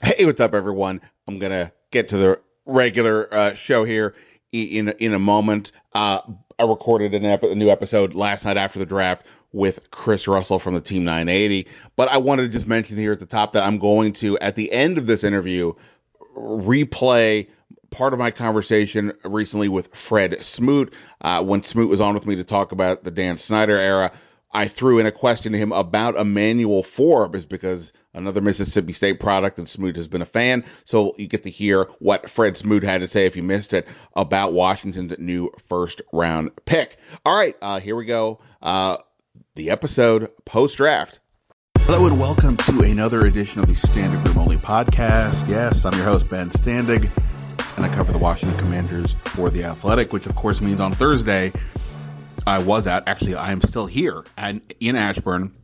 Hey, what's up, everyone? I'm gonna get to the regular uh, show here in in a moment. Uh, I recorded an ep- a new episode last night after the draft with Chris Russell from the Team 980, but I wanted to just mention here at the top that I'm going to at the end of this interview replay part of my conversation recently with Fred Smoot uh, when Smoot was on with me to talk about the Dan Snyder era. I threw in a question to him about Emmanuel Forbes because another Mississippi State product, and Smoot has been a fan. So you get to hear what Fred Smoot had to say if you missed it about Washington's new first round pick. All right, uh, here we go. Uh, the episode post draft. Hello and welcome to another edition of the Standig Room Only podcast. Yes, I'm your host, Ben Standig, and I cover the Washington Commanders for The Athletic, which of course means on Thursday I was at. Actually, I am still here and in Ashburn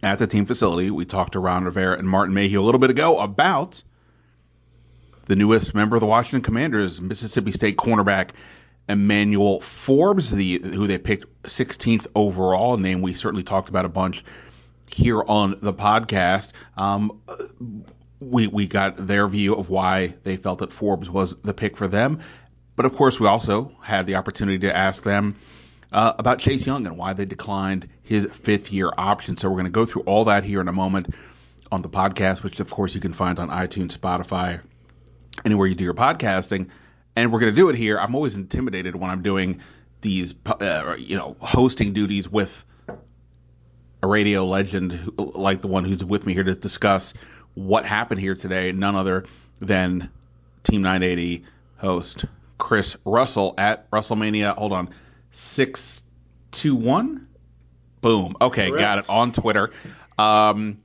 at the team facility. We talked to Ron Rivera and Martin Mayhew a little bit ago about the newest member of the Washington Commanders, Mississippi State cornerback Emmanuel Forbes, the who they picked 16th overall, a name we certainly talked about a bunch here on the podcast. Um, we we got their view of why they felt that Forbes was the pick for them, but of course we also had the opportunity to ask them uh, about Chase Young and why they declined his fifth year option. So we're going to go through all that here in a moment on the podcast, which of course you can find on iTunes, Spotify, anywhere you do your podcasting. And we're going to do it here. I'm always intimidated when I'm doing these, uh, you know, hosting duties with a radio legend like the one who's with me here to discuss what happened here today. None other than Team 980 host Chris Russell at Russellmania. Hold on six two one. Boom. Okay, Correct. got it on Twitter. Um,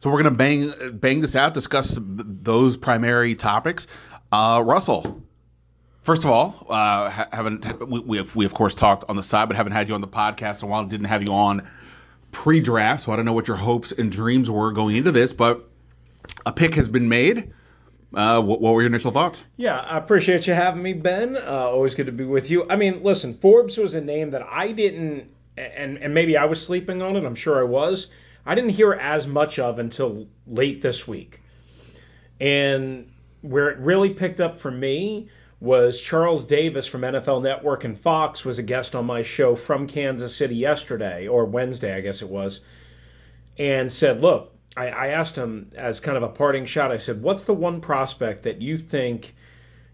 so we're gonna bang bang this out, discuss those primary topics. Uh, Russell, first of all, uh, haven't we, we have we of course talked on the side, but haven't had you on the podcast in a while. Didn't have you on pre-draft, so I don't know what your hopes and dreams were going into this, but a pick has been made. Uh, what, what, were your initial thoughts? Yeah, I appreciate you having me, Ben. Uh, always good to be with you. I mean, listen, Forbes was a name that I didn't, and and maybe I was sleeping on it. I'm sure I was. I didn't hear as much of until late this week, and where it really picked up for me was Charles Davis from NFL Network and Fox was a guest on my show from Kansas City yesterday or Wednesday, I guess it was, and said, "Look, I, I asked him as kind of a parting shot. I said, "What's the one prospect that you think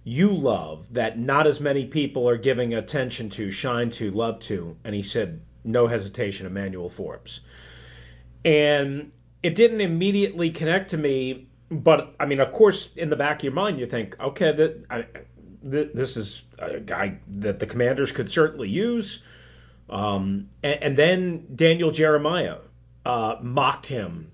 you love that not as many people are giving attention to, shine to, love to?" And he said, "No hesitation, Emmanuel Forbes." And it didn't immediately connect to me, but I mean, of course, in the back of your mind, you think, okay, that th- this is a guy that the Commanders could certainly use. Um, and, and, then Daniel Jeremiah uh, mocked him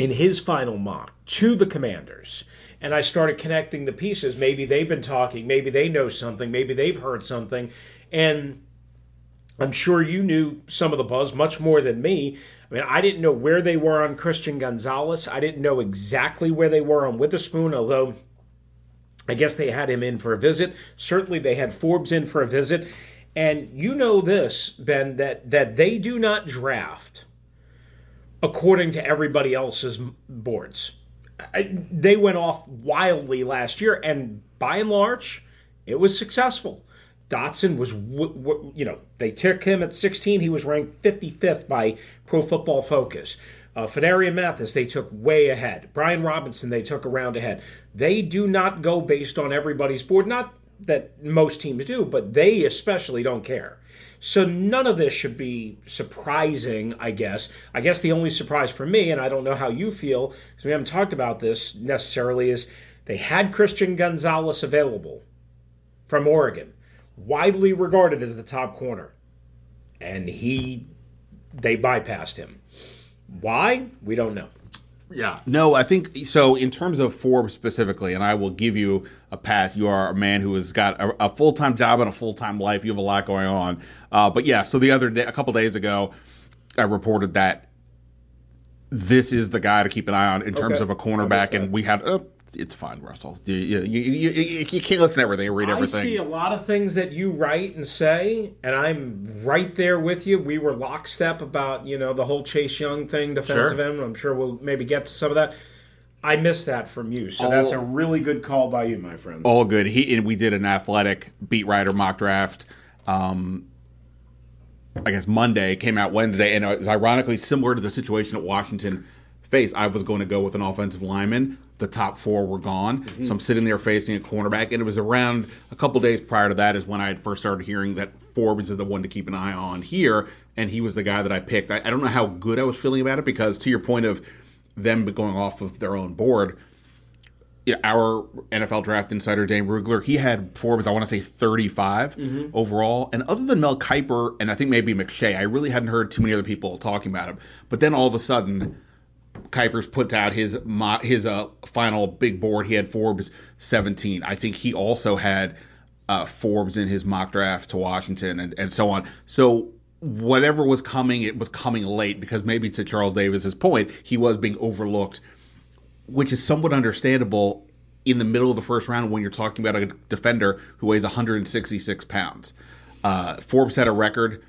in his final mock to the commanders. And I started connecting the pieces. Maybe they've been talking, maybe they know something, maybe they've heard something. And I'm sure you knew some of the buzz much more than me. I mean, I didn't know where they were on Christian Gonzalez. I didn't know exactly where they were on Witherspoon, although I guess they had him in for a visit. Certainly they had Forbes in for a visit. And you know this, Ben, that, that they do not draft according to everybody else's boards. I, they went off wildly last year, and by and large, it was successful. Dotson was, you know, they took him at 16. He was ranked 55th by Pro Football Focus. Uh, Phidarian Mathis, they took way ahead. Brian Robinson, they took around ahead. They do not go based on everybody's board. Not that most teams do, but they especially don't care. So none of this should be surprising, I guess. I guess the only surprise for me, and I don't know how you feel, because we haven't talked about this necessarily, is they had Christian Gonzalez available from Oregon, widely regarded as the top corner. And he they bypassed him. Why? We don't know. Yeah. No, I think so. In terms of Forbes specifically, and I will give you a pass. You are a man who has got a, a full time job and a full time life. You have a lot going on. Uh, but yeah, so the other day, a couple days ago, I reported that this is the guy to keep an eye on in terms Okay. of a cornerback, and we had. Uh, it's fine, Russell. You, you, you, you, you can't listen to everything, read everything. I see a lot of things that you write and say, and I'm right there with you. We were lockstep about you know the whole Chase Young thing, defensive Sure. end. I'm sure we'll maybe get to some of that. I missed that from you, so that's Oh. a really good call by you, my friend. all good. He and we did an athletic beat writer mock draft. Um, I guess Monday came out Wednesday, and it was ironically similar to the situation that Washington faced. I was going to go with an offensive lineman. The top four were gone, mm-hmm. so I'm sitting there facing a cornerback, and it was around a couple days prior to that is when I had first started hearing that Forbes is the one to keep an eye on here, and he was the guy that I picked. I, I don't know how good I was feeling about it because, to your point of them going off of their own board, yeah, our NFL draft insider Dane Brugler, he had Forbes, I want to say 35 mm-hmm. overall. And other than Mel Kiper and I think maybe McShay, I really hadn't heard too many other people talking about him. But then all of a sudden, Kiper's puts out his his uh, final big board. He had Forbes 17. I think he also had uh, Forbes in his mock draft to Washington and, and so on. So whatever was coming, it was coming late because maybe to Charles Davis's point, he was being overlooked which is somewhat understandable in the middle of the first round when you're talking about a defender who weighs 166 pounds. Uh, Forbes had a record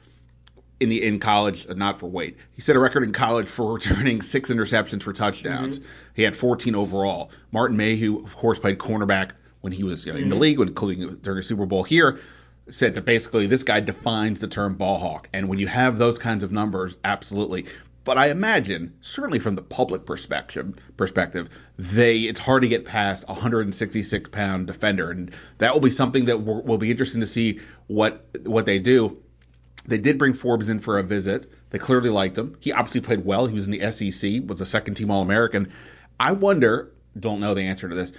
in the in college, uh, not for weight. He set a record in college for returning six interceptions for touchdowns. Mm-hmm. He had 14 overall. Martin Mayhew, of course, played cornerback when he was you know, in the mm-hmm. league, including during a Super Bowl here. Said that basically this guy defines the term ball hawk, and when you have those kinds of numbers, absolutely. But I imagine, certainly from the public perspective, perspective, they it's hard to get past a 166 pound defender, and that will be something that will be interesting to see what what they do. They did bring Forbes in for a visit. They clearly liked him. He obviously played well. He was in the SEC, was a second team All American. I wonder, don't know the answer to this.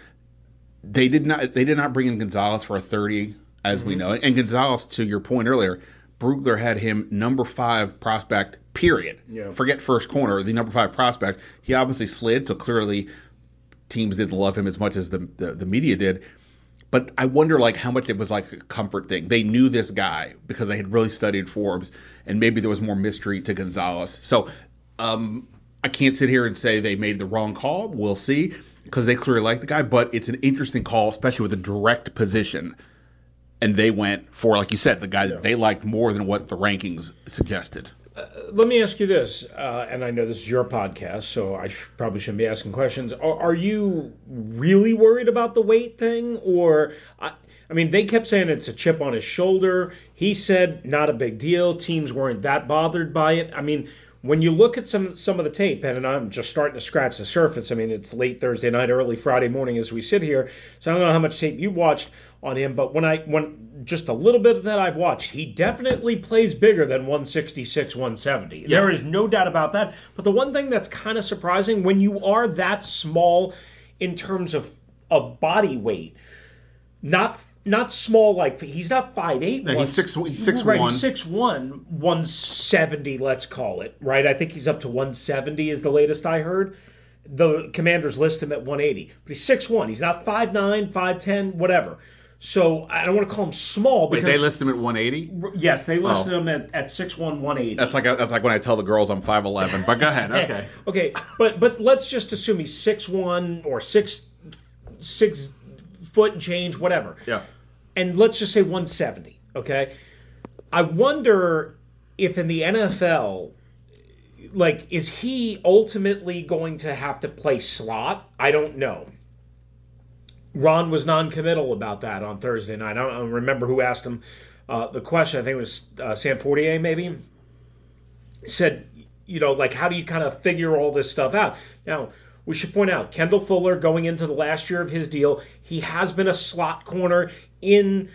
They did not they did not bring in Gonzalez for a 30 as we mm-hmm. know. And Gonzalez, to your point earlier, Brugler had him number five prospect, period. Yeah. Forget first corner, the number five prospect. He obviously slid, so clearly teams didn't love him as much as the, the, the media did. But I wonder like how much it was like a comfort thing. They knew this guy because they had really studied Forbes, and maybe there was more mystery to Gonzalez. So um, I can't sit here and say they made the wrong call. We'll see because they clearly like the guy, but it's an interesting call, especially with a direct position. And they went for, like you said, the guy that they liked more than what the rankings suggested. Let me ask you this, uh, and I know this is your podcast, so I sh- probably shouldn't be asking questions. Are, are you really worried about the weight thing, or I, I mean, they kept saying it's a chip on his shoulder. He said not a big deal. Teams weren't that bothered by it. I mean, when you look at some some of the tape, and I'm just starting to scratch the surface. I mean, it's late Thursday night, early Friday morning as we sit here, so I don't know how much tape you watched on him, but when I when just a little bit of that I've watched, he definitely plays bigger than 166, 170. There is no doubt about that. But the one thing that's kind of surprising when you are that small in terms of of body weight, not not small like he's not five eight. No, he's six- he's 6'1". Right, he's six one, one seventy. Let's call it right. I think he's up to one seventy is the latest I heard. The Commanders list him at 180, but he's six one. He's not 5'9", 5'10", whatever. So I don't want to call him small Wait, because they list him at 180? yes, they listed Oh. him at, at 6'1", 180. That's like that's like when I tell the girls I'm 5'11. But go ahead. Okay. okay, but but let's just assume he's six one or six six foot and change, whatever. Yeah. And let's just say 170. Okay. I wonder if in the NFL, like, is he ultimately going to have to play slot? I don't know. Ron was non-committal about that on Thursday night. I don't, I don't remember who asked him uh, the question. I think it was uh, Sam Fortier, maybe. Said, you know, like, how do you kind of figure all this stuff out? Now, we should point out Kendall Fuller going into the last year of his deal, he has been a slot corner in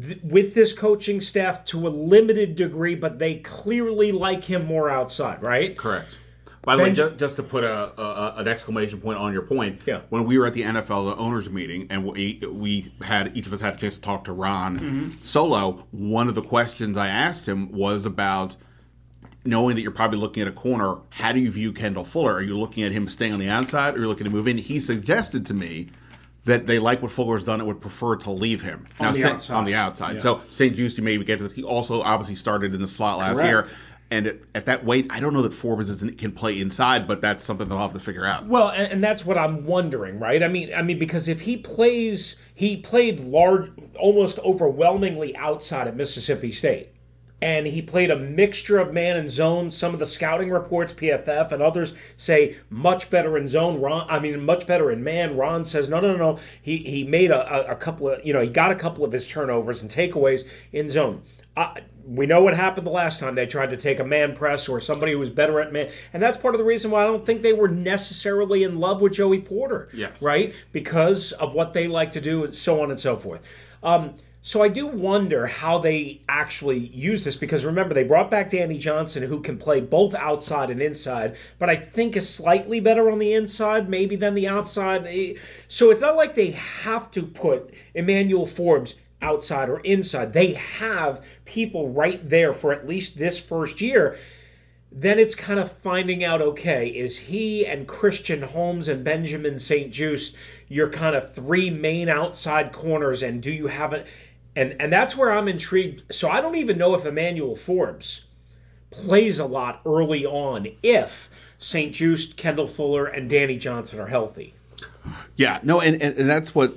th- with this coaching staff to a limited degree, but they clearly like him more outside, right? Correct. By the way, Benj- just, just to put a, a an exclamation point on your point, Yeah. when we were at the NFL the owners meeting and we we had each of us had a chance to talk to Ron Mm-hmm. solo, one of the questions I asked him was about knowing that you're probably looking at a corner, how do you view Kendall Fuller? Are you looking at him staying on the outside, or are you looking to move in? He suggested to me that they like what Fuller's done and would prefer to leave him On the Saint- outside. On the outside. Yeah. So St-Juste, you maybe get to this. He also obviously started in the slot last Correct. year. And at, at that weight, I don't know that Forbes can play inside, but that's something they'll have to figure out. Well, and, and that's what I'm wondering, right? I mean, I mean, because if he plays, he played large, almost overwhelmingly outside of Mississippi State, and he played a mixture of man and zone. Some of the scouting reports, PFF and others say much better in zone. Ron, I mean, much better in man. Ron says no, no, no. no. He he made a, a, a couple of, you know, he got a couple of his turnovers and takeaways in zone. Uh, we know what happened the last time they tried to take a man press or somebody who was better at man, and that's part of the reason why I don't think they were necessarily in love with Joey Porter. Yes. Right? Because of what they like to do and so on and so forth. Um, so I do wonder how they actually use this because remember they brought back Danny Johnson who can play both outside and inside, but I think is slightly better on the inside maybe than the outside. Eh, So it's not like they have to put Emmanuel Forbes outside or inside. They have people right there for at least this first year. Then it's kind of finding out okay, is he and Christian Holmes and Benjamin St-Juste your kind of three main outside corners and do you have it and and that's where I'm intrigued. So I don't even know if Emmanuel Forbes plays a lot early on if St-Juste, Kendall Fuller, and Danny Johnson are healthy. Yeah, no, and, and, and that's what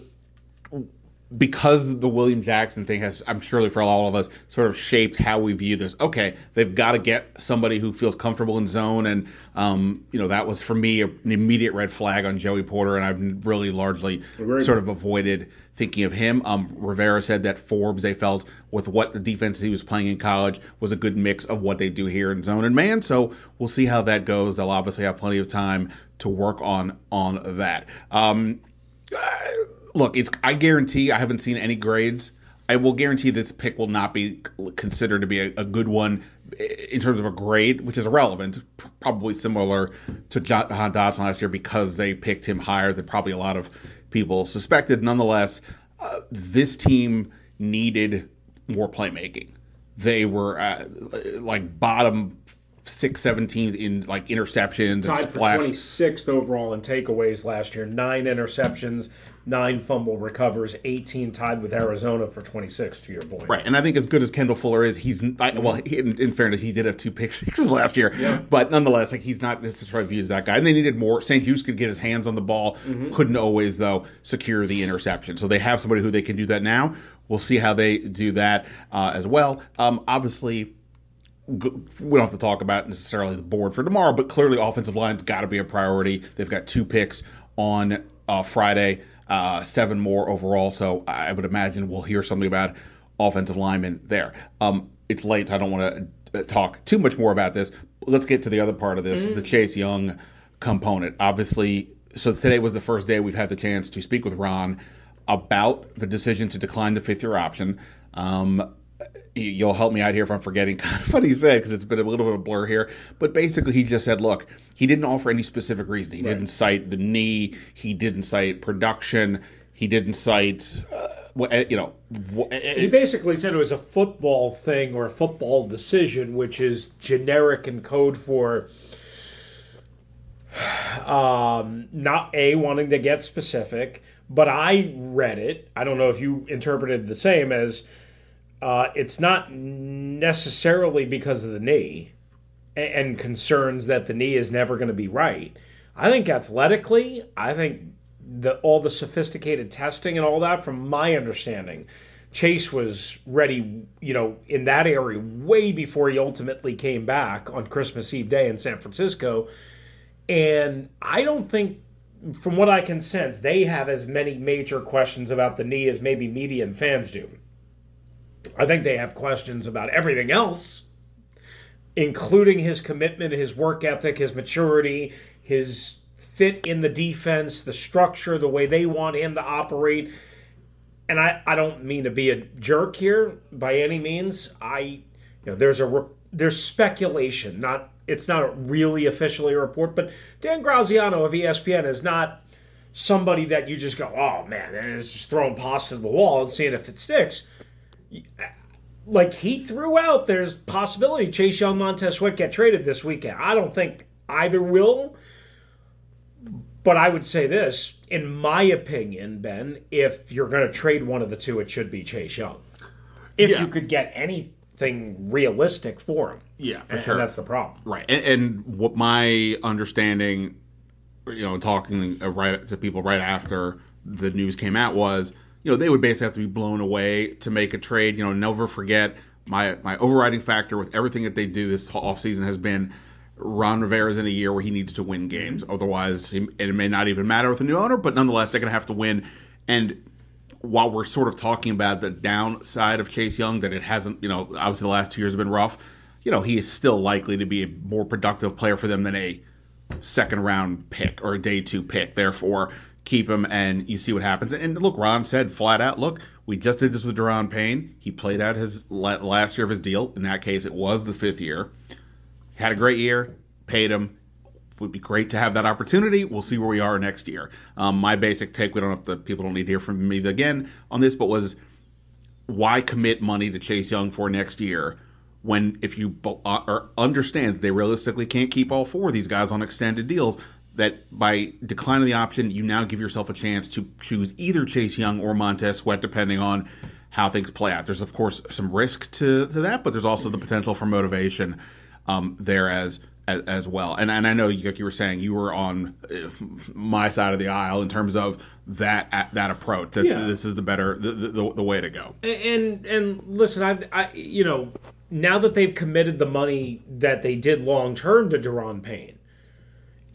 because the William Jackson thing has, I'm surely for all of us, sort of shaped how we view this. Okay, they've got to get somebody who feels comfortable in zone, and um, you know that was for me an immediate red flag on Joey Porter, and I've really largely sort of avoided thinking of him. Um, Rivera said that Forbes they felt with what the defense he was playing in college was a good mix of what they do here in zone and man. So we'll see how that goes. They'll obviously have plenty of time to work on on that. Um, look, it's I guarantee I haven't seen any grades. I will guarantee this pick will not be considered to be a, a good one in terms of a grade, which is irrelevant. Probably similar to Jahan Dotson last year because they picked him higher than probably a lot of people suspected. Nonetheless, uh, this team needed more playmaking. They were uh, like bottom six, seven teams in like interceptions and Tied for splash. 26th overall in takeaways last year. Nine interceptions, nine fumble recovers, 18 tied with Arizona for 26. To your point, Right, and I think as good as Kendall Fuller is, he's I, well. He, in, in fairness, he did have two pick sixes last year, Yeah. but nonetheless, like he's not necessarily viewed as that guy. And they needed more. St-Juste could get his hands on the ball, couldn't always though secure the interception. So they have somebody who they can do that now. We'll see how they do that uh, as well. Um, obviously, we don't have to talk about necessarily the board for tomorrow, but clearly offensive line's got to be a priority. They've got two picks on uh, Friday, uh, seven more overall. So I would imagine we'll hear something about offensive linemen there. Um, it's late, so I don't want to talk too much more about this. Let's get to the other part of this, the Chase Young component. Obviously, so today was the first day we've had the chance to speak with Ron about the decision to decline the fifth year option. Um, you'll help me out here if I'm forgetting kind of what he said because it's been a little bit of a blur here. But basically, he just said, look, he didn't offer any specific reason. He didn't cite the knee. He didn't cite production. He didn't cite, uh, uh, you know, wh- He basically said it was a football thing or a football decision, which is generic and code for um, not a wanting to get specific, but I read it. I don't know if you interpreted the same as uh, it's not necessarily because of the knee and, and concerns that the knee is never going to be right. I think athletically, I think the all the sophisticated testing and all that, from my understanding, Chase was ready, you know, in that area way before he ultimately came back on Christmas Eve day in San Francisco. And I don't think, from what I can sense, they have as many major questions about the knee as maybe media and fans do. I think they have questions about everything else, including his commitment, his work ethic, his maturity, his fit in the defense, the structure, the way they want him to operate. And I, I don't mean to be a jerk here by any means. I, you know, there's a there's speculation, not it's not really officially a report, but Dan Graziano of ESPN is not somebody that you just go, oh man, and it's just throwing pasta to the wall and seeing if it sticks. Like he threw out there's possibility Chase Young, Montez Sweat get traded this weekend. I don't think either will. But I would say this, in my opinion, Ben, if you're going to trade one of the two, it should be Chase Young. If Yeah. you could get anything realistic for him. Yeah, for and, sure. and that's the problem. Right. And, and what my understanding, you know, talking uh, right to people right after the news came out was, you know, they would basically have to be blown away to make a trade. You know, never forget my my overriding factor with everything that they do this offseason has been Ron Rivera's in a year where he needs to win mm-hmm. games. Otherwise, he, it may not even matter with a new owner, but nonetheless, they're going to have to win. And while we're sort of talking about the downside of Chase Young, that it hasn't, you know, obviously the last two years have been rough, you know, he is still likely to be a more productive player for them than a second round pick or a day two pick. Therefore, keep him and you see what happens. And look, Ron said flat out, look, we just did this with Daron Payne. He played out his last year of his deal. In that case, it was the fifth year. Had a great year, paid him. Would be great to have that opportunity. We'll see where we are next year. Um, my basic take, we don't have to, people don't need to hear from me again on this, but was why commit money to Chase Young for next year when if you uh, understand they realistically can't keep all four of these guys on extended deals, that by declining the option, you now give yourself a chance to choose either Chase Young or Montez Sweat, depending on how things play out. There's of course some risk to, to that, but there's also the potential for motivation um, there as, as as well. And and I know like you were saying you were on uh, my side of the aisle in terms of that that approach. That Yeah. this is the better the, the the way to go. And and listen, I, I you know now that they've committed the money that they did long term to Daron Payne,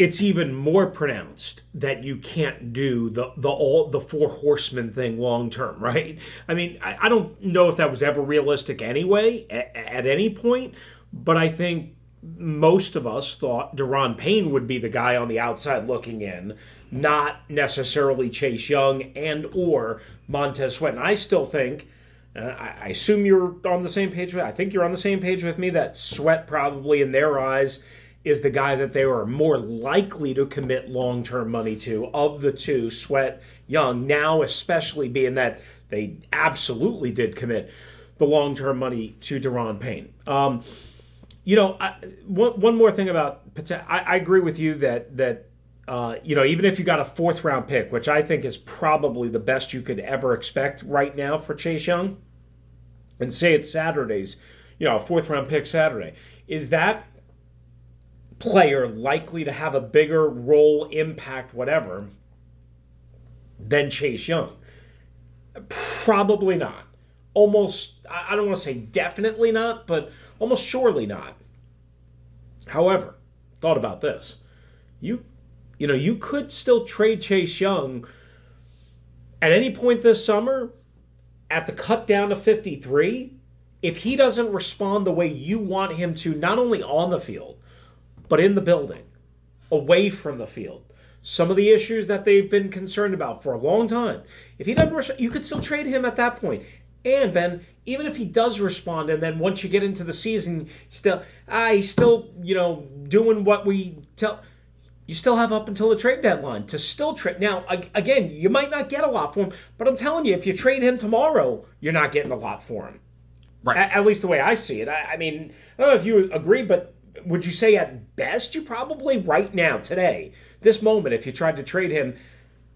it's even more pronounced that you can't do the the all the four horsemen thing long term, right? I mean, I, I don't know if that was ever realistic anyway at, at any point, but I think most of us thought Daron Payne would be the guy on the outside looking in, not necessarily Chase Young and or Montez Sweat. And I still think, uh, I, I assume you're on the same page with. I think you're on the same page with me that Sweat probably in their eyes is the guy that they were more likely to commit long-term money to of the two, Sweat, Young. Now, especially being that they absolutely did commit the long-term money to Daron Payne. Um, you know, I, one, one more thing about I, I agree with you that that uh, you know even if you got a fourth round pick, which I think is probably the best you could ever expect right now for Chase Young, and say it's Saturdays, you know, a fourth round pick Saturday, is that player likely to have a bigger role, impact, whatever, than Chase Young? Probably not. Almost, I don't want to say definitely not, but almost surely not. However, thought about this. You you know, you could still trade Chase Young at any point this summer at the cut down to 53 if he doesn't respond the way you want him to not only on the field but in the building, away from the field. Some of the issues that they've been concerned about for a long time. If he doesn't, res- you could still trade him at that point. And Ben, even if he does respond, and then once you get into the season, still, ah, he's still, you know, doing what we tell. You still have up until the trade deadline to still trade. Now, again, you might not get a lot for him, but I'm telling you, if you trade him tomorrow, you're not getting a lot for him. Right. At, at least the way I see it. I, I mean, I don't know if you agree, but would you say at best you probably right now, today, this moment, if you tried to trade him,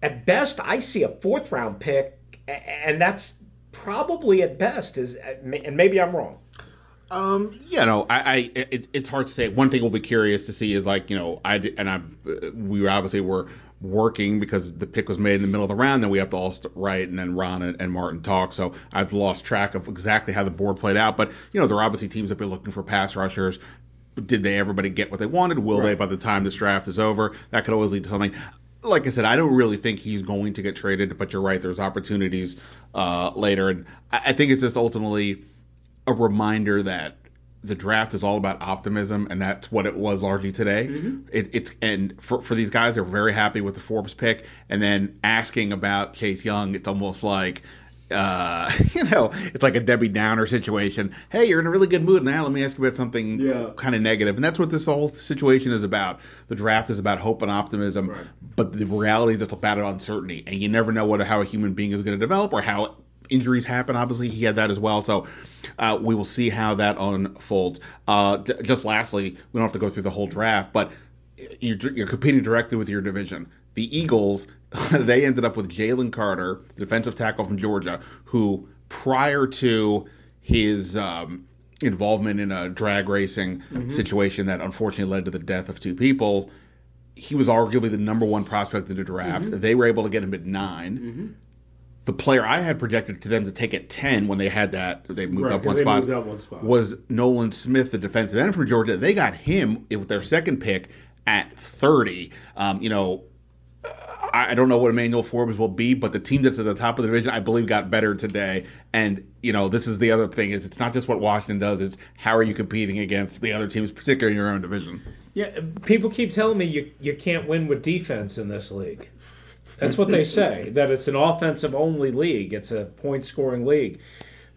at best I see a fourth round pick, and that's probably at best is, and maybe I'm wrong. Um, you know, I, I it, it's hard to say. One thing we'll be curious to see is like, you know, I and I we obviously were working because the pick was made in the middle of the round. Then we have to all st- write, and then Ron and, and Martin talk. So I've lost track of exactly how the board played out. But you know, there are obviously teams that be looking for pass rushers. Did they everybody get what they wanted? Will they by the time this draft is over? That could always lead to something. Like I said, I don't really think he's going to get traded, but you're right. There's opportunities uh, later, and I, I think it's just ultimately a reminder that the draft is all about optimism, and that's what it was largely today. It, it's and for for these guys, they're very happy with the Forbes pick, and then asking about Chase Young, it's almost like. Uh, you know, it's like a Debbie Downer situation. Hey, you're in a really good mood now. Let me ask you about something Yeah. kind of negative, and that's what this whole situation is about. The draft is about hope and optimism, but the reality is it's about uncertainty, and you never know what how a human being is going to develop or how injuries happen. Obviously, he had that as well. So uh, we will see how that unfolds. Uh, d- just lastly, we don't have to go through the whole draft, but you're, you're competing directly with your division. The Eagles, they ended up with Jalen Carter, the defensive tackle from Georgia, who prior to his um, involvement in a drag racing Mm-hmm. situation that unfortunately led to the death of two people, he was arguably the number one prospect in the draft. Mm-hmm. They were able to get him at 9 The player I had projected to them to take at ten when they had that they moved Right, up one they spot moved up one spot. was Nolan Smith, the defensive end from Georgia. They got him with their second pick at 30. Um, you know, I, I don't know what Emmanuel Forbes will be, but the team that's at the top of the division, I believe, got better today. And you know, this is the other thing: is it's not just what Washington does; it's how are you competing against the other teams, particularly in your own division. Yeah, people keep telling me you you can't win with defense in this league. That's what they say that it's an offensive only league. It's a point scoring league.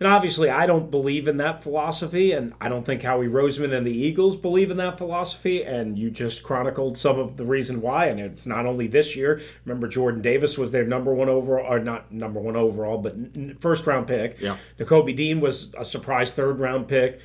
And obviously, I don't believe in that philosophy, and I don't think Howie Roseman and the Eagles believe in that philosophy. And you just chronicled some of the reason why, and it's not only this year. Remember, Jordan Davis was their number one overall, or not number one overall, but first round pick. Yeah. Nakobe Dean was a surprise third round pick.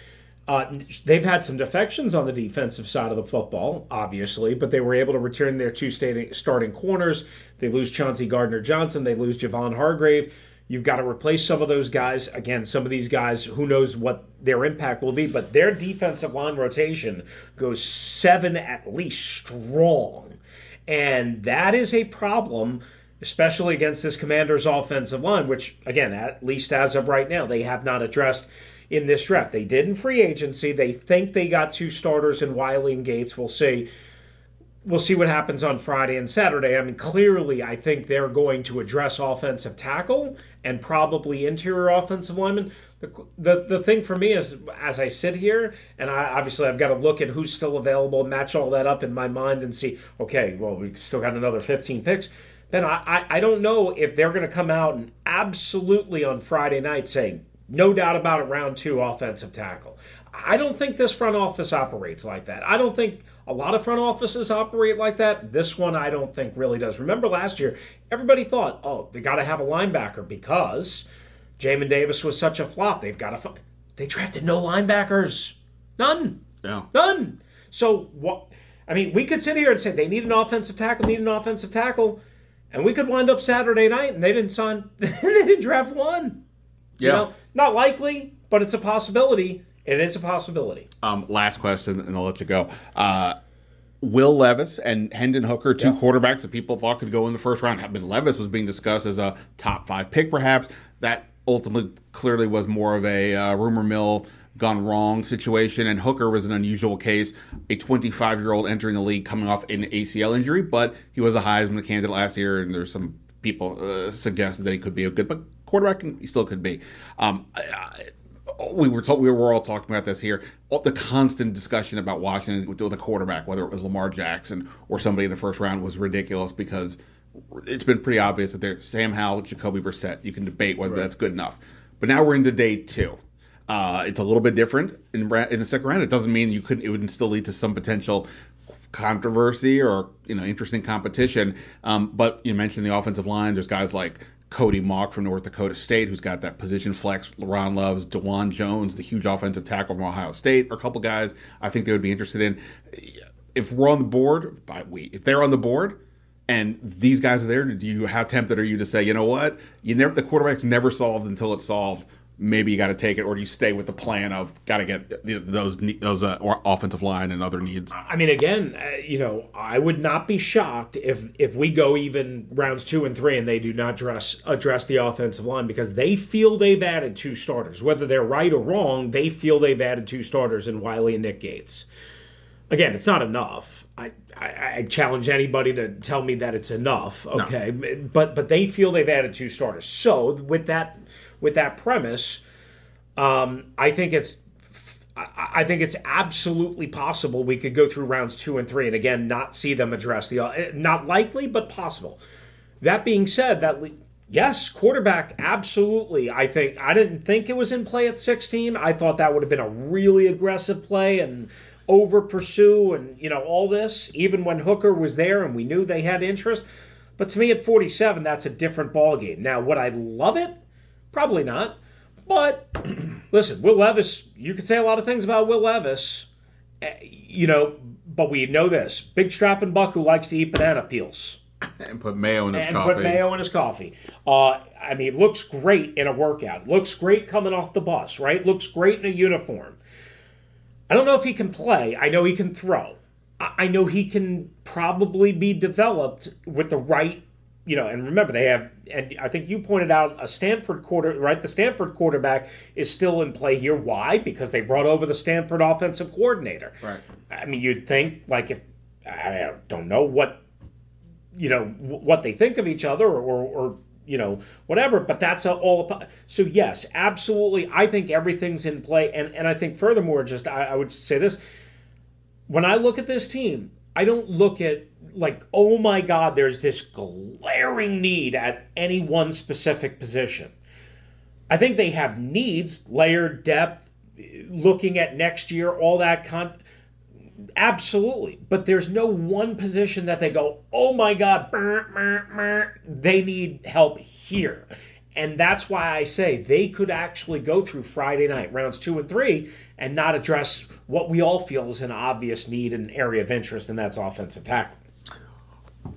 Uh, they've had some defections on the defensive side of the football, obviously, but they were able to return their two starting, starting corners. They lose Chauncey Gardner Johnson. They lose Javon Hargrave. You've got to replace some of those guys. Again, some of these guys, who knows what their impact will be, but their defensive line rotation goes seven at least strong. And that is a problem, especially against this commander's offensive line, which, again, at least as of right now, they have not addressed in this draft. They did in free agency. They think they got two starters in Wylie and Gates. We'll see. We'll see what happens on Friday and Saturday. I mean, clearly, I think they're going to address offensive tackle and probably interior offensive lineman. The, the, the thing for me is, as I sit here, and I obviously I've got to look at who's still available, match all that up in my mind, and see, okay, well, we still got another 15 picks. Then I, I, I don't know if they're going to come out and absolutely on Friday night say, no doubt about it, round two offensive tackle. I don't think this front office operates like that. I don't think a lot of front offices operate like that. This one, I don't think really does. Remember last year, everybody thought, oh, they got to have a linebacker because Jamin Davis was such a flop. They've got to. Find... They drafted no linebackers, none, Yeah. none. So what? I mean, we could sit here and say they need an offensive tackle, need an offensive tackle, and we could wind up Saturday night and they didn't sign, they didn't draft one. You Yeah. know, not likely, but it's a possibility. It is a possibility. Um, last question, and I'll let you go. Uh, Will Levis and Hendon Hooker, two Yeah. quarterbacks that people thought could go in the first round. I mean, Levis was being discussed as a top five pick, perhaps. That ultimately clearly was more of a uh, rumor mill gone wrong situation, and Hooker was an unusual case, a 25 year old entering the league coming off an ACL injury, but he was a Heisman candidate last year, and there's some people uh, suggested that he could be a good, but quarterback and he still could be. Um, I, I, we were talk, we were all talking about this here. All the constant discussion about Washington with, with a quarterback, whether it was Lamar Jackson or somebody in the first round, was ridiculous because it's been pretty obvious that they're Sam Howell, Jacoby Brissett. You can debate whether that's good enough. But now we're into day two. Uh, it's a little bit different in, in the second round. It doesn't mean you couldn't. It would still lead to some potential controversy or you know interesting competition. Um, but you mentioned the offensive line. There's guys like Cody Mauch from North Dakota State, who's got that position flex. Ron Loves, Dawand Jones, the huge offensive tackle from Ohio State, are a couple guys I think they would be interested in. If we're on the board, we, if they're on the board, and these guys are there, do you how tempted are you to say, you know what, you never the quarterback's never solved until it's solved. Maybe you got to take it, or do you stay with the plan of got to get those those uh, offensive line and other needs? I mean, again, uh, you know, I would not be shocked if if we go even rounds two and three and they do not address address the offensive line because they feel they've added two starters, whether they're right or wrong. They feel they've added two starters in Wylie and Nick Gates. Again, it's not enough. I, I, I challenge anybody to tell me that it's enough. Okay, but but they feel they've added two starters. So with that with that premise, um, I think it's I think it's absolutely possible we could go through rounds two and three and again not see them address the uh, not likely but possible. That being said, that le- yes, quarterback absolutely. I think I didn't think it was in play at 16. I thought that would have been a really aggressive play and over pursue and you know all this even when Hooker was there and we knew they had interest. But to me at 47, that's a different ballgame. Now, would I love it? Probably not. But listen, Will Levis, you could say a lot of things about Will Levis, eh, you know, but we know this big strapping buck who likes to eat banana peels and put mayo in his and coffee. put mayo in his coffee. Uh, I mean, looks great in a workout. Looks great coming off the bus, right? Looks great in a uniform. I don't know if he can play. I know he can throw. I know he can probably be developed with the right, you know. And remember, they have, and I think you pointed out a Stanford quarter, right? The Stanford quarterback is still in play here. Why? Because they brought over the Stanford offensive coordinator. Right. I mean, you'd think like if I don't know what you know what they think of each other or, or, or you know whatever but that's a, all so yes absolutely i think everything's in play and and i think furthermore just I, I would say this when i look at this team i don't look at like oh my god there's this glaring need at any one specific position i think they have needs layered depth looking at next year all that con Absolutely. But there's no one position that they go, oh my God, brr, brr, brr, they need help here. And that's why I say they could actually go through Friday night, rounds two and three, and not address what we all feel is an obvious need and area of interest, and that's offensive tackle.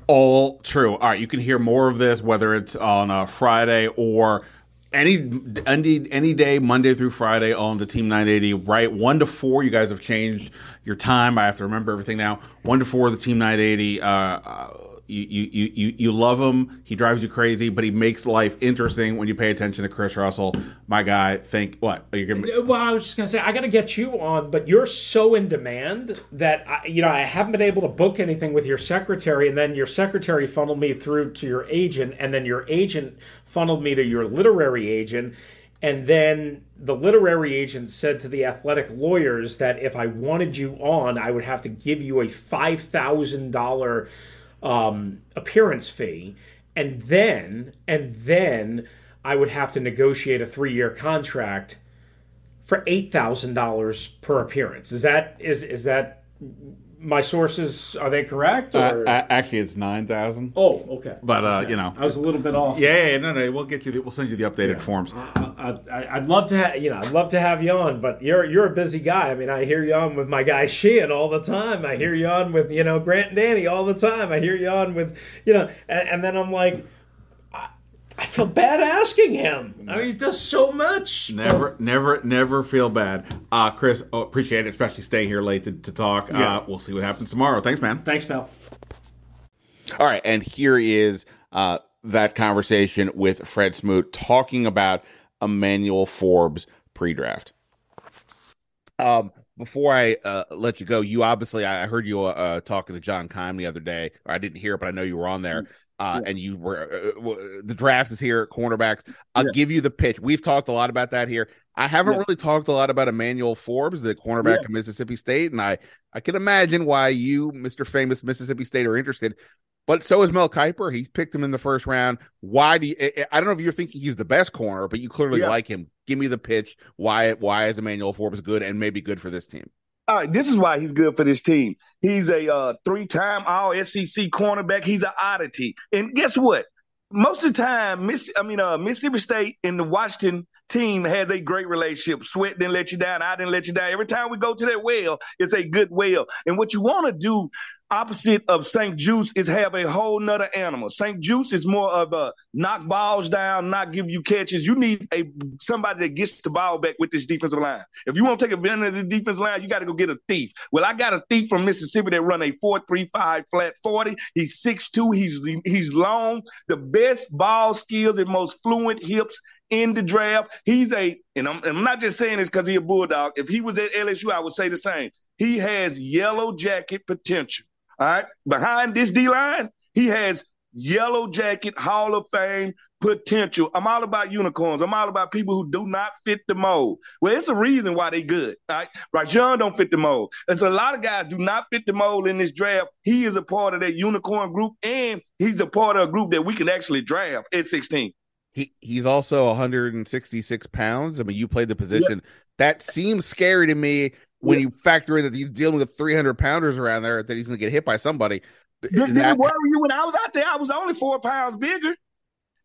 All true. All right, you can hear more of this whether it's on a Friday or any any any day, Monday through Friday on the Team 980. Right, one to four. You guys have changed your time. I have to remember everything now. One to four, the Team 980. Uh, uh, you, you, you, you love him. He drives you crazy, but he makes life interesting when you pay attention to Chris Russell. My guy, think what? Are you Well, I was just gonna say I got to get you on, but you're so in demand that I, you know I haven't been able to book anything with your secretary, and then your secretary funneled me through to your agent, and then your agent funneled me to your literary agent, and then the literary agent said to the athletic lawyers that if I wanted you on, I would have to give you a five thousand dollar um, appearance fee, and then and then I would have to negotiate a three year contract for eight thousand dollars per appearance. Is that is is that my sources are they correct? uh, Or? uh, actually, it's nine thousand. oh, okay. But uh, Okay. you know, I was a little bit off. yeah, yeah, yeah, no, no, we'll get you. The, we'll send you the updated forms. I, I, I'd love to, ha- you know, I'd love to have you on, but you're you're a busy guy. I mean, I hear you on with my guy Sheehan all the time. I hear you on with you know Grant and Danny all the time. I hear you on with you know, and, and then I'm like, feel bad asking him. I mean, he does so much. Never, never, never feel bad. Uh, Chris, oh, appreciate it, especially staying here late to, to talk. Yeah. Uh, we'll see what happens tomorrow. Thanks, man. Thanks, pal. All right, and here is uh, that conversation with Fred Smoot talking about Emmanuel Forbes pre-draft. Um, before I uh, let you go, you obviously I heard you uh, talking to John Keim the other day, or I didn't hear it, but I know you were on there. Uh, and you were uh, the draft is here, cornerbacks. I'll give you the pitch. We've talked a lot about that here. I haven't Yeah. really talked a lot about Emmanuel Forbes, the cornerback of Mississippi State, and I I can imagine why you, Mr. Famous Mississippi State, are interested. But so is Mel Kiper. He's picked him in the first round. Why do you? I- I don't know if you're thinking he's the best corner, but you clearly Yeah. like him. Give me the pitch. Why? Why is Emmanuel Forbes good and maybe good for this team? All right, this is why he's good for this team. He's a uh, three-time All SEC cornerback. He's an oddity, and guess what? Most of the time, Miss, I mean, uh, Mississippi State and the Washington team has a great relationship. Sweat didn't let you down. I didn't let you down. Every time we go to that well, it's a good well. And what you want to do, opposite of St-Juste, is have a whole nother animal. St-Juste is more of a knock balls down, not give you catches. You need a somebody that gets the ball back with this defensive line. If you want to take advantage of the defensive line, you got to go get a thief. Well, I got a thief from Mississippi that run a 4.35 flat 40. He's 6'2. He's he's long, the best ball skills and most fluent hips in the draft. He's a, and I'm, I'm not just saying this because he's a bulldog. If he was at LSU, I would say the same. He has yellow jacket potential. All right. Behind this D line, he has yellow jacket Hall of Fame potential. I'm all about unicorns. I'm all about people who do not fit the mold. Well, it's a reason why they good. All right. Rajon don't fit the mold. There's a lot of guys do not fit the mold in this draft. He is a part of that unicorn group, and he's a part of a group that we can actually draft at 16. He he's also 166 pounds. I mean, you played the position. That seems scary to me when you factor in that he's dealing with 300 pounders around there that he's going to get hit by somebody. Did that- it worry you when I was out there? I was only four pounds bigger.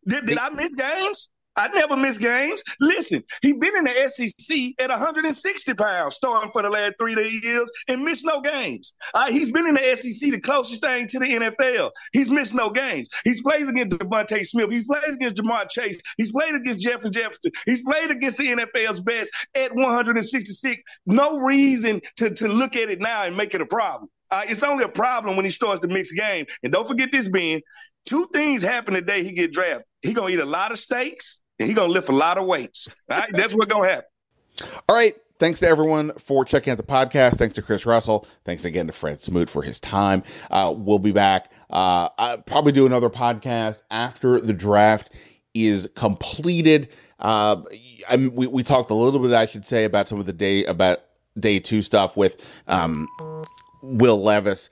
Did, did I miss games? I never miss games. Listen, he been in the SEC at 160 pounds, starting for the last three years, and missed no games. Uh, he's been in the SEC, the closest thing to the NFL. He's missed no games. He's played against DeVonta Smith. He's played against Ja'Marr Chase. He's played against Jeffrey Jefferson. He's played against the NFL's best at 166. No reason to, to look at it now and make it a problem. Uh, it's only a problem when he starts to mix game. And don't forget this, Ben. Two things happen the day he get drafted. He gonna eat a lot of steaks and he gonna lift a lot of weights. All right, that's what's gonna happen. All right. Thanks to everyone for checking out the podcast. Thanks to Chris Russell. Thanks again to Fred Smoot for his time. Uh, we'll be back. Uh, I'll probably do another podcast after the draft is completed. Uh, I mean, we, we talked a little bit, I should say, about some of the day about day two stuff with um, Will Levis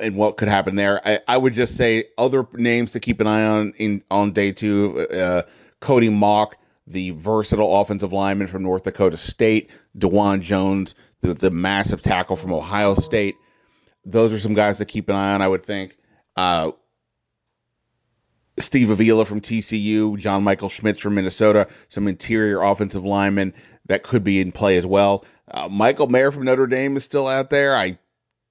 and what could happen there. I, I, would just say other names to keep an eye on in on day two. Uh, Cody Mauch, the versatile offensive lineman from North Dakota State, Dawand Jones, the, the massive tackle from Ohio State. Those are some guys to keep an eye on, I would think. Uh, Steve Avila from TCU, John Michael Schmitz from Minnesota, some interior offensive linemen that could be in play as well. Uh, Michael Mayer from Notre Dame is still out there. I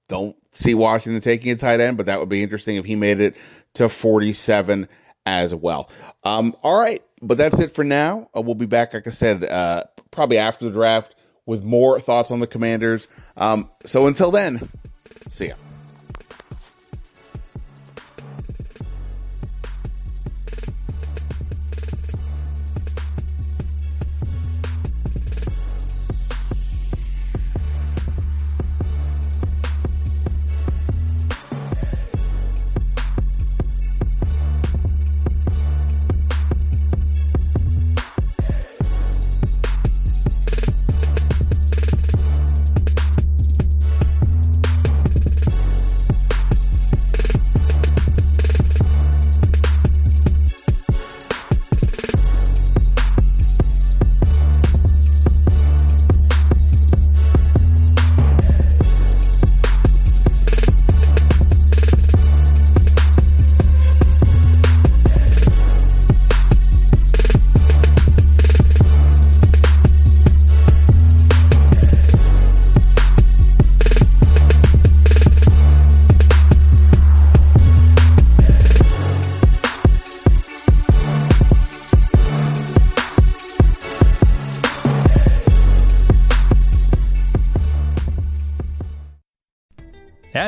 don't see Washington taking a tight end, but that would be interesting if he made it to 47 as well. Um, all right, but that's it for now. Uh, we'll be back, like I said, uh, probably after the draft with more thoughts on the Commanders. Um, so until then, see ya.